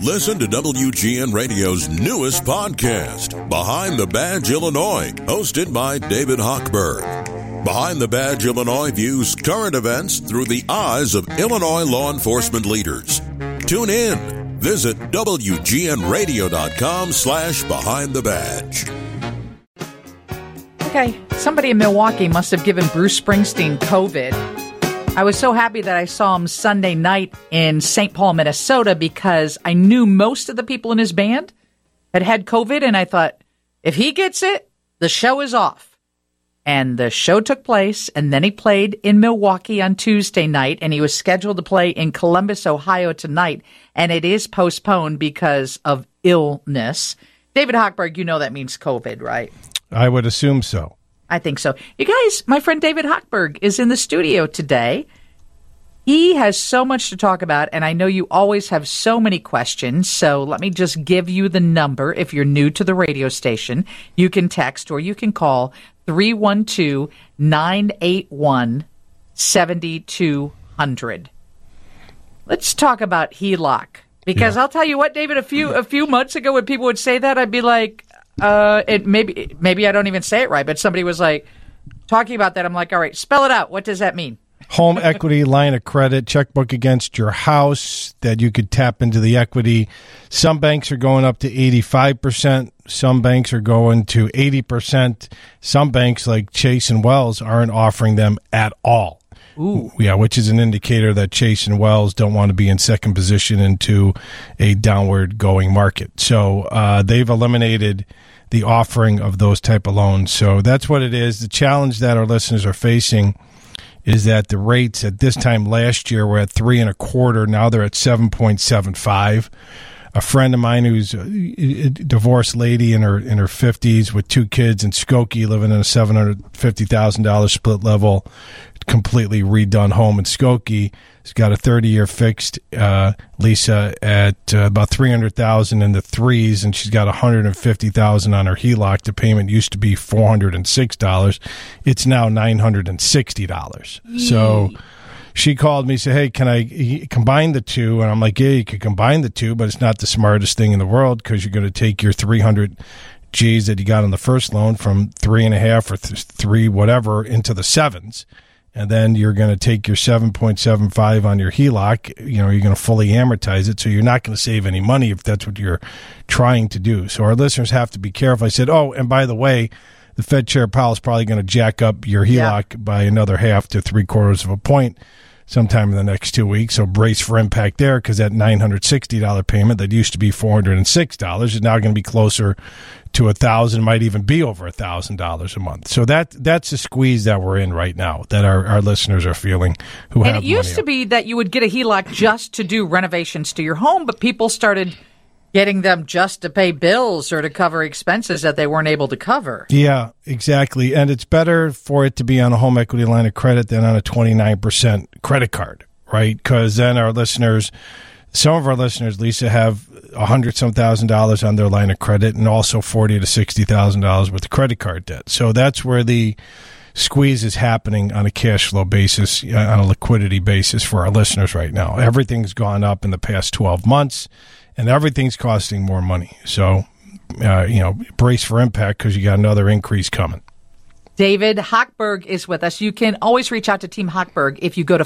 Listen to WGN Radio's newest podcast, Behind the Badge Illinois, hosted by David Hochberg. Behind the Badge Illinois views current events through the eyes of Illinois law enforcement leaders. Tune in. Visit WGNRadio.com slash Behind the Badge. Okay, somebody in Milwaukee must have given Bruce Springsteen COVID. I was so happy that I saw him Sunday night in St. Paul, Minnesota, because I knew most of the people in his band had had COVID, and I thought, if he gets it, the show is off. And the show took place, and then he played in Milwaukee on Tuesday night, and he was scheduled to play in Columbus, Ohio tonight, and it is postponed because of illness. David Hochberg, you know that means COVID, right? I would assume so. I think so. You guys, my friend David Hochberg is in the studio today. He has so much to talk about, and I know you always have so many questions. So let me just give you the number. If you're new to the radio station, you can text or you can call 312 981 7200. Let's talk about HELOC. Because yeah. I'll tell you what, David, a few a few months ago when people would say that, I'd be like, uh, it maybe maybe I don't even say it right, but somebody was like talking about that. I'm like, all right, spell it out. What does that mean? Home equity line of credit, checkbook against your house that you could tap into the equity. Some banks are going up to 85%. Some banks are going to 80%. Some banks like Chase and Wells aren't offering them at all. Ooh. Yeah, which is an indicator that Chase and Wells don't want to be in second position into a downward going market. So uh, they've eliminated the offering of those type of loans. So that's what it is. The challenge that our listeners are facing is that the rates at this time last year were at three and a quarter. Now they're at seven point seven five. A friend of mine who's a divorced lady in her in her fifties with two kids in Skokie, living in a seven hundred fifty thousand dollars split level completely redone home in Skokie. It's got a 30 year fixed uh, Lisa at uh, about 300,000 in the threes, and she's got 150,000 on her HELOC. The payment used to be $406. It's now $960. So she called me, said, "Hey, can I combine the two? And I'm like, "Yeah, you can combine the two, but it's not the smartest thing in the world because you're going to take your 300 G's that you got on the first loan from three and a half or th- three whatever into the sevens." And then you're going to take your 7.75 on your HELOC, you know, you're going to fully amortize it. So you're not going to save any money if that's what you're trying to do. So our listeners have to be careful. I said, oh, and by the way, the Fed Chair Powell is probably going to jack up your HELOC yeah. by another half to three quarters of a point sometime in the next two weeks. So brace for impact there because that $960 payment that used to be $406 is now going to be closer to a thousand, might even be over a thousand dollars a month. So that that's the squeeze that we're in right now that our, our listeners are feeling who and have it used to be that you would get a HELOC just to do renovations to your home, but people started getting them just to pay bills or to cover expenses that they weren't able to cover. Yeah, exactly. And it's better for it to be on a home equity line of credit than on a 29% credit card, right? Because then our listeners, some of our listeners, Lisa, have a hundred some thousand dollars on their line of credit and also forty to sixty thousand dollars worth of credit card debt. So that's where the squeeze is happening on a cash flow basis, uh, on a liquidity basis for our listeners right now. Everything's gone up in the past twelve months, and everything's costing more money. So, uh, you know, brace for impact because you got another increase coming. David Hochberg is with us. You can always reach out to Team Hochberg if you go to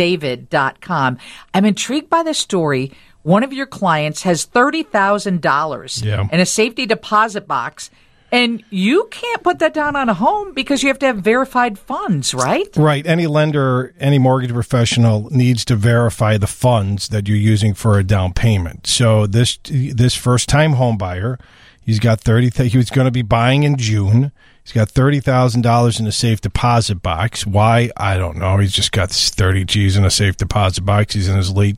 56david.com. I'm intrigued by the story one of your clients has $30,000 yeah. in a safety deposit box and you can't put that down on a home because you have to have verified funds, right? Right. Any lender, any mortgage professional needs to verify the funds that you're using for a down payment. So this this first time home buyer, he's got 30 he was going to be buying in June. He's got $30,000 in a safe deposit box. Why? I don't know. He's just got 30 G's in a safe deposit box. He's in his late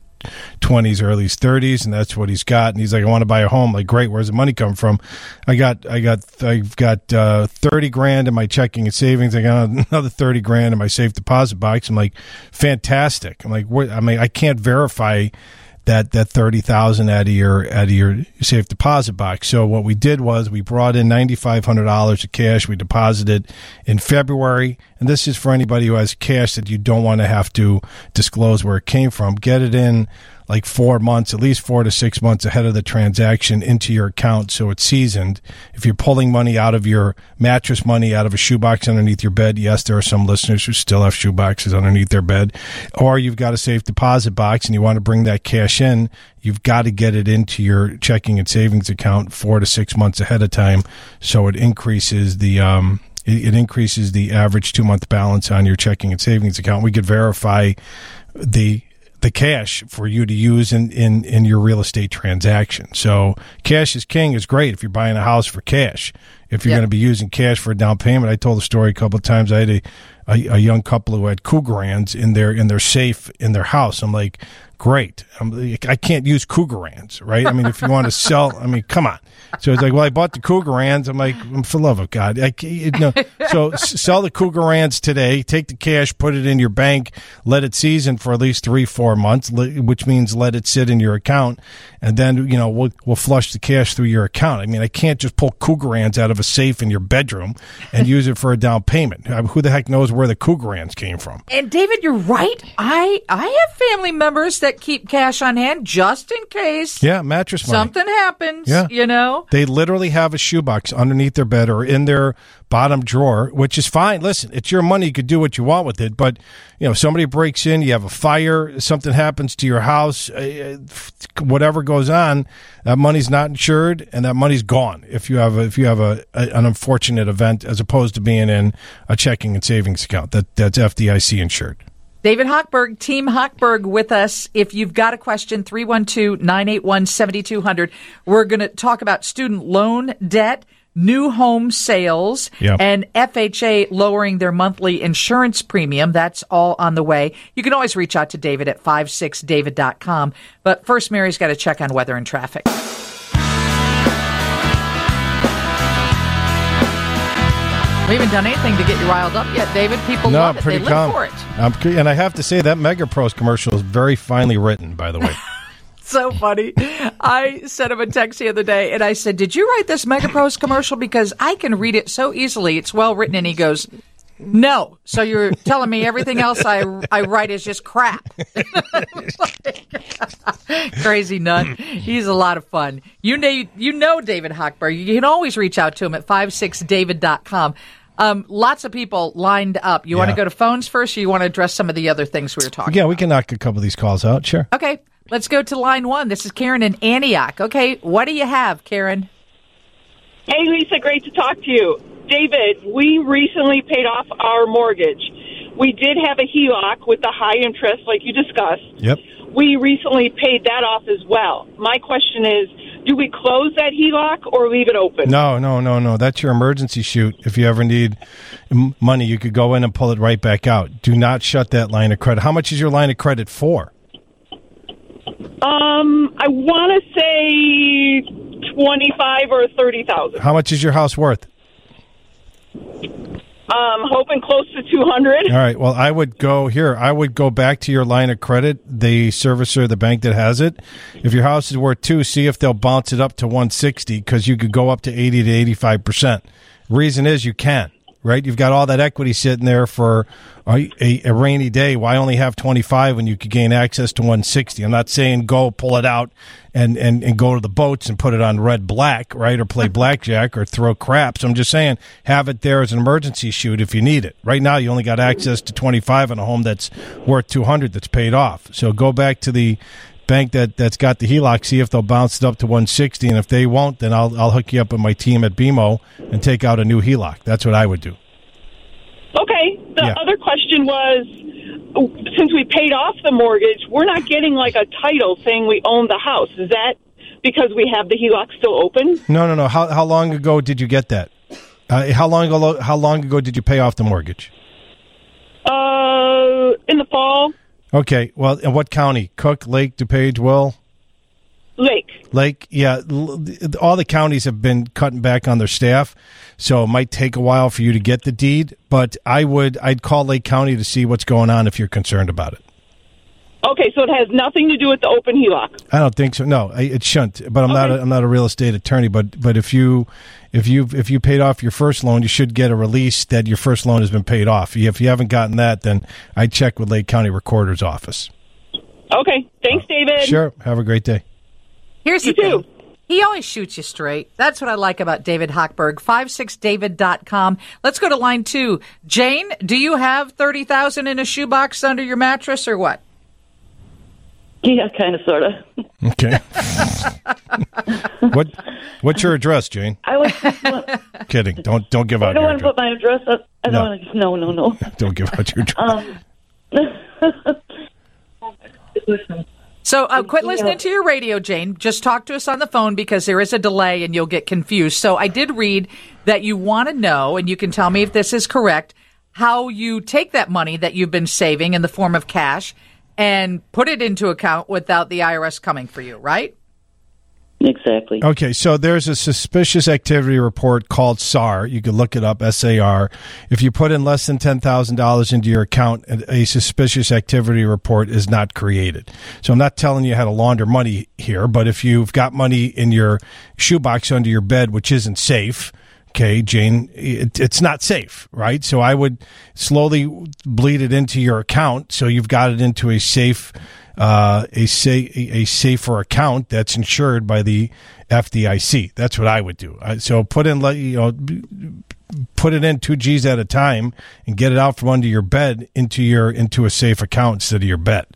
20s, early 30s, and that's what he's got. And he's like, I want to buy a home. Like, great. Where's the money come from? I got, I got, I've got uh, 30 grand in my checking and savings. I got another 30 grand in my safe deposit box. I'm like, fantastic. I'm like, what? I mean, I can't verify that that thirty thousand out of your out of your safe deposit box. So what we did was we brought in ninety five hundred dollars of cash. We deposited in February, and this is for anybody who has cash that you don't want to have to disclose where it came from. Get it in like four months, at least four to six months ahead of the transaction into your account so it's seasoned. If you're pulling money out of your mattress money out of a shoebox underneath your bed, yes, there are some listeners who still have shoeboxes underneath their bed, or you've got a safe deposit box and you want to bring that cash in, you've got to get it into your checking and savings account four to six months ahead of time so it increases the, um, it, increases the average two month balance on your checking and savings account. We could verify the the cash for you to use in, in, in your real estate transaction. So cash is king is great if you're buying a house for cash. If you're Yep. going to be using cash for a down payment, I told the story a couple of times. I had a, a, a young couple who had Krugerrands in their in their safe in their house. I'm like, great. I'm I can't use Krugerrands, right? I mean, if you want to sell, I mean, come on. So it's like, well, I bought the Krugerrands. I'm like, for the love of God, I, can't- you know, so sell the Krugerrands today. Take the cash, put it in your bank, let it season for at least three, four months, which means let it sit in your account, and then you know we'll we'll flush the cash through your account. I mean, I can't just pull Krugerrands out of a safe in your bedroom and use it for a down payment. Uh, Who the heck knows where the Krugerrands came from? And David, you're right. I I have family members that keep cash on hand just in case Yeah, mattress money. something happens. Yeah. You know? They literally have a shoebox underneath their bed or in their bottom drawer, which is fine. Listen, it's your money. You could do what you want with it. But, you know, somebody breaks in, you have a fire, something happens to your house, uh, whatever goes on, that money's not insured and that money's gone if you have a, if you have a, a an unfortunate event as opposed to being in a checking and savings account. That That's FDIC insured. David Hochberg, Team Hochberg with us. If you've got a question, 312-981-7200. We're going to talk about student loan debt, new home sales, Yep. and FHA lowering their monthly insurance premium. That's all on the way. You can always reach out to David at 56david.com. But first, Mary's got to check on weather and traffic. We haven't done anything to get you riled up yet, David. People No, love it. pretty they calm. live for it. I'm, and I have to say that Mega Pros commercial is very finely written, by the way. so funny. I sent him a text the other day and I said, Did you write this Megapros commercial? Because I can read it so easily. It's well written. And he goes, No. So you're telling me everything else I, I write is just crap. Crazy nut. He's a lot of fun. You know, you know David Hochberg. You can always reach out to him at 56david.com. Um, lots of people lined up. You want to go to phones first or you want to address some of the other things we were talking yeah, about? we can knock a couple of these calls out. Sure. Okay, let's go to line one. This is Karen in Antioch. Okay, what do you have, Karen? Hey, Lisa, great to talk to you. David, we recently paid off our mortgage. We did have a HELOC with the high interest, like you discussed. Yep. We recently paid that off as well. My question is do we close that HELOC or leave it open? No, no, no, no. That's your emergency chute. If you ever need money, you could go in and pull it right back out. Do not shut that line of credit. How much is your line of credit for? Um, I want to say 25 or 30,000. How much is your house worth? Um, hoping close to 200. All right. Well, I would go here. I would go back to your line of credit, the servicer, the bank that has it. If your house is worth two, see if they'll bounce it up to 160 because you could go up to 80 to 85 percent. Reason is you can, right? You've got all that equity sitting there for a, a, a rainy day. Why only have 25 when you could gain access to 160? I'm not saying go pull it out and, and, and go to the boats and put it on red black, right? Or play blackjack or throw craps. I'm just saying have it there as an emergency chute if you need it. Right now, you only got access to 25 in a home that's worth 200 that's paid off. So go back to the bank that, that's got the HELOC, see if they'll bounce it up to 160. And if they won't, then I'll, I'll hook you up with my team at BMO and take out a new HELOC. That's what I would do. Okay. The Yeah. other question was since we paid off the mortgage, we're not getting like a title saying we own the house. Is that because we have the HELOC still open? No, no, no. How, how long ago did you get that? Uh, how long ago? How long ago did you pay off the mortgage? Uh, in the fall, Okay. Well, in what county? Cook, Lake, DuPage, Will, Lake. Lake. Yeah, all the counties have been cutting back on their staff, so it might take a while for you to get the deed. But I would, I'd call Lake County to see what's going on if you're concerned about it. Okay, so it has nothing to do with the open HELOC. I don't think so. No, it shouldn't. But I'm not. A, Okay. I'm not a real estate attorney. But but if you if you if you paid off your first loan, you should get a release that your first loan has been paid off. If you haven't gotten that, then I check with Lake County Recorder's office. Okay, Thanks, David. Sure. Have a great day. Here's You the too. thing. He always shoots you straight. That's what I like about David Hochberg. 56david.com. Let's go to line two. Jane, do you have 30000 in a shoebox under your mattress or what? Yeah, kind of, sort of. Okay. what What's your address, Jane? I was. Kidding. Don't don't give I out don't your want to put my address up. I No. don't want to. No, no, no. Don't give out your address. Um, So uh, quit listening to your radio, Jane. Just talk to us on the phone because there is a delay and you'll get confused. So I did read that you want to know, and you can tell me if this is correct, how you take that money that you've been saving in the form of cash and put it into account without the IRS coming for you, right? exactly. Okay, so there's a suspicious activity report called SAR. You can look it up, SAR. If you put in less than $10,000 into your account, a suspicious activity report is not created. So I'm not telling you how to launder money here, but if you've got money in your shoebox under your bed, which isn't safe, okay, Jane, it, it's not safe, right? So I would slowly bleed it into your account so you've got it into a safe uh, a sa- a safer account that's insured by the FDIC. That's what I would do. So put in you know put it in two G's at a time and get it out from under your bed into your into a safe account instead of your bed.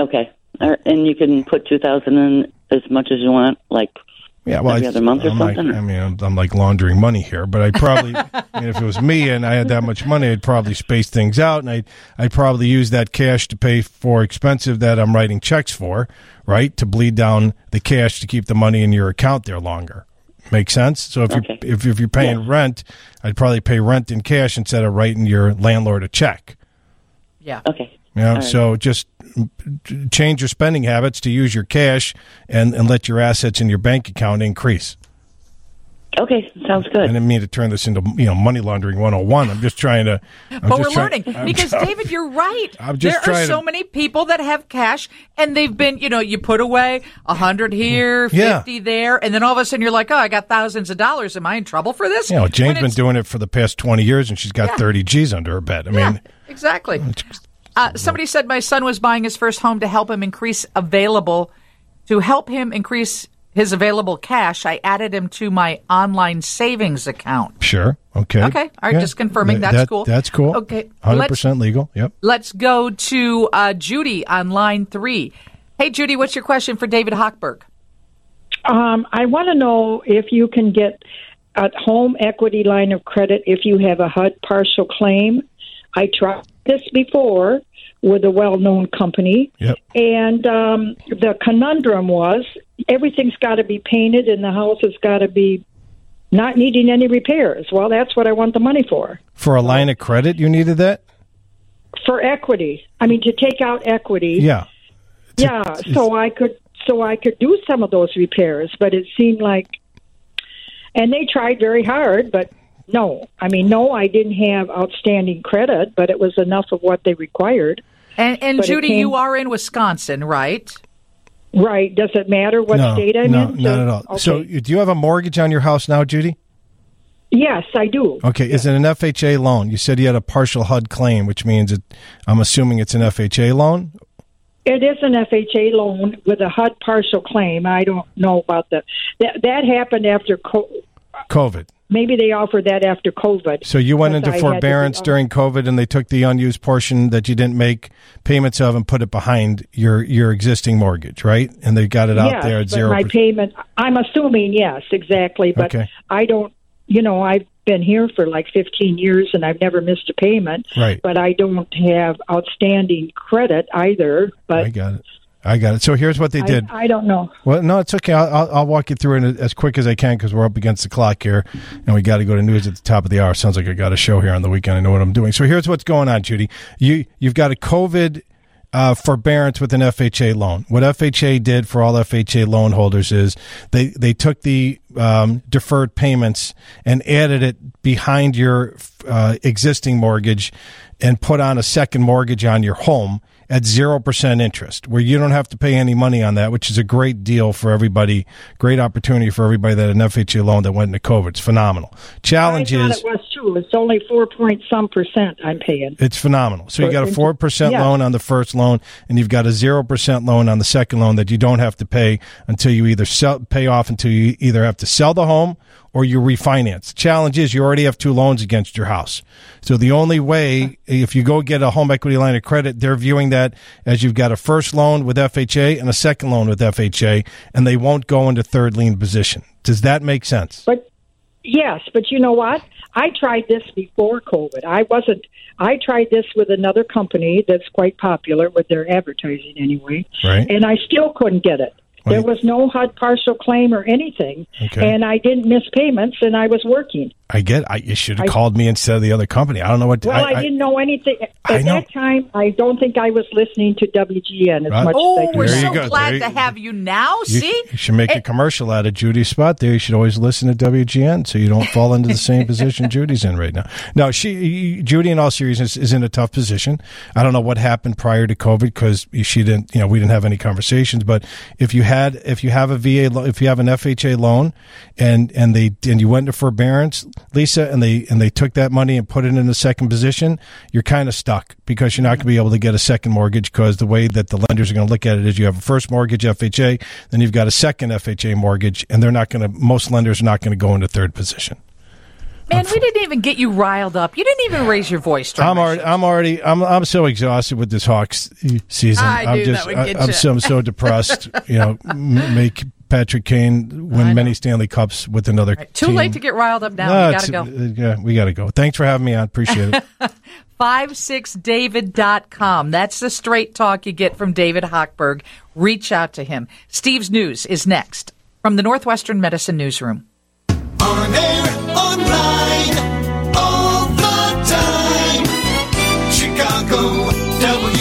Okay. And you can put two thousand in as much as you want, like Yeah, well, Every I, other month or I'm like- something? I mean, I'm, I'm like laundering money here, but I probably, I mean, if it was me and I had that much money, I'd probably space things out, and I'd I'd probably use that cash to pay for expensive that I'm writing checks for, right? To bleed down the cash to keep the money in your account there longer. Make sense? So if Okay. you if if you're paying rent, I'd probably pay rent in cash instead of writing your landlord a check. Yeah. okay. You know, All right. so just change your spending habits to use your cash and, and let your assets in your bank account increase. Okay, sounds good. I good. didn't mean to turn this into you know money laundering 101. I'm just trying to. I'm but just we're trying- learning I'm because trying- David, you're right. I'm just there are so to- many people that have cash, and they've been, you know, you put away a hundred here, Yeah. fifty there, and then all of a sudden you're like, oh, I got thousands of dollars. Am I in trouble for this? You know, When Jane's been doing it for the past 20 years, and she's got Yeah. 30 G's under her bed. I Yeah, mean, exactly. Uh, somebody said my son was buying his first home to help him increase available, to help him increase his available cash. I added him to my online savings account. sure, okay, Okay, all right, just confirming that's that- cool. That's cool. Okay, 100 percent legal. Yep. Let's go to uh, Judy on line three. Hey, Judy, what's your question for David Hochberg? Um, I want to know if you can get a home equity line of credit if you have a HUD partial claim. I tried this before with a well known company, Yep. and um, the conundrum was everything's got to be painted and the house has got to be not needing any repairs. Well, that's what I want the money for. For a line of credit, you needed that. For equity, I mean to take out equity. Yeah. yeah so i could so i could do some of those repairs but it seemed like and they tried very hard but no i mean no i didn't have outstanding credit but it was enough of what they required And, and Judy, came- you are in Wisconsin, right? right does it matter what no, state i'm no, in No, not at all. okay. So, do you have a mortgage on your house now, Judy? yes i do Okay, is it an FHA loan? You said you had a partial HUD claim, which means it. I'm assuming it's an FHA loan. it is an fha loan with a hud partial claim i don't know about the that that happened after co- COVID. Maybe they offer that after covid So you went into I had to be forbearance during COVID, and they took the unused portion that you didn't make payments of and put it behind your your existing mortgage, right? And they got it out yes, there at zero. My payment, I'm assuming yes, exactly. But Okay. I don't, you know, I've been here for like 15 years and I've never missed a payment. Right. But I don't have outstanding credit either. But I got it. I got it. So here's what they I, did. I don't know. Well, no, it's okay. I'll, I'll, I'll walk you through it as quick as I can because we're up against the clock here, and we got to go to news at the top of the hour. Sounds like I got a show here on the weekend. I know what I'm doing. So here's what's going on, Judy. You you've got a COVID uh, forbearance with an FHA loan. What FHA did for all FHA loan holders is they they took the um, deferred payments and added it behind your uh, existing mortgage and put on a second mortgage on your home at 0% interest, where you don't have to pay any money on that, which is a great deal for everybody, great opportunity for everybody that had an FHA loan that went into COVID. It's phenomenal. Challenge I is it was too. It's only four point some percent I'm paying. it's phenomenal. So you got a 4% yeah. loan on the first loan and you've got a 0% loan on the second loan that you don't have to pay until you either sell, pay off until you either have to sell the home or you refinance. The challenge is you already have two loans against your house. So the only way, if you go get a home equity line of credit, they're viewing that as you've got a first loan with FHA and a second loan with FHA, and they won't go into third lien position. Does that make sense? But yes, but you know what? I tried this before COVID. I wasn't. I tried this with another company that's quite popular with their advertising anyway, Right. and I still couldn't get it. There was no HUD partial claim or anything, Okay. and I didn't miss payments, and I was working. I get. I, you should have I- called me instead of the other company. I don't know what. Well, I, didn't know anything at know. that time. I don't think I was listening to WGN as Right. much Oh, as I oh, we're do. There you so go. There glad you- to have you now. You, See? you should make a commercial out of Judy's spot there. You should always listen to WGN so you don't fall into the same position Judy's in right now. No, she Judy, in all seriousness, is in a tough position. I don't know what happened prior to COVID because she didn't. You know, we didn't have any conversations. But if you had, if you have a VA, lo- if you have an FHA loan, and and they and you went into forbearance, Lisa, and they and they took that money and put it in the second position, you're kind of stuck because you're not going to be able to get a second mortgage because the way that the lenders are going to look at it is you have a first mortgage FHA, then you've got a second FHA mortgage, and they're not going to. Most lenders are not going to go into third position. Man, we didn't even get you riled up. You didn't even raise your voice. during I'm already. I'm already, I'm, I'm so exhausted with this Hawks season. I am just, I, you. so, I'm so depressed. You know, make Patrick Kane win many Stanley Cups with another. Too team. late to get riled up now. No, you got to go. uh, Yeah, we got to go. Thanks for having me on. Appreciate it. 56david.com. That's the straight talk you get from David Hochberg. Reach out to him. Steve's News is next from the Northwestern Medicine Newsroom. On air, online, all the time. Chicago, W.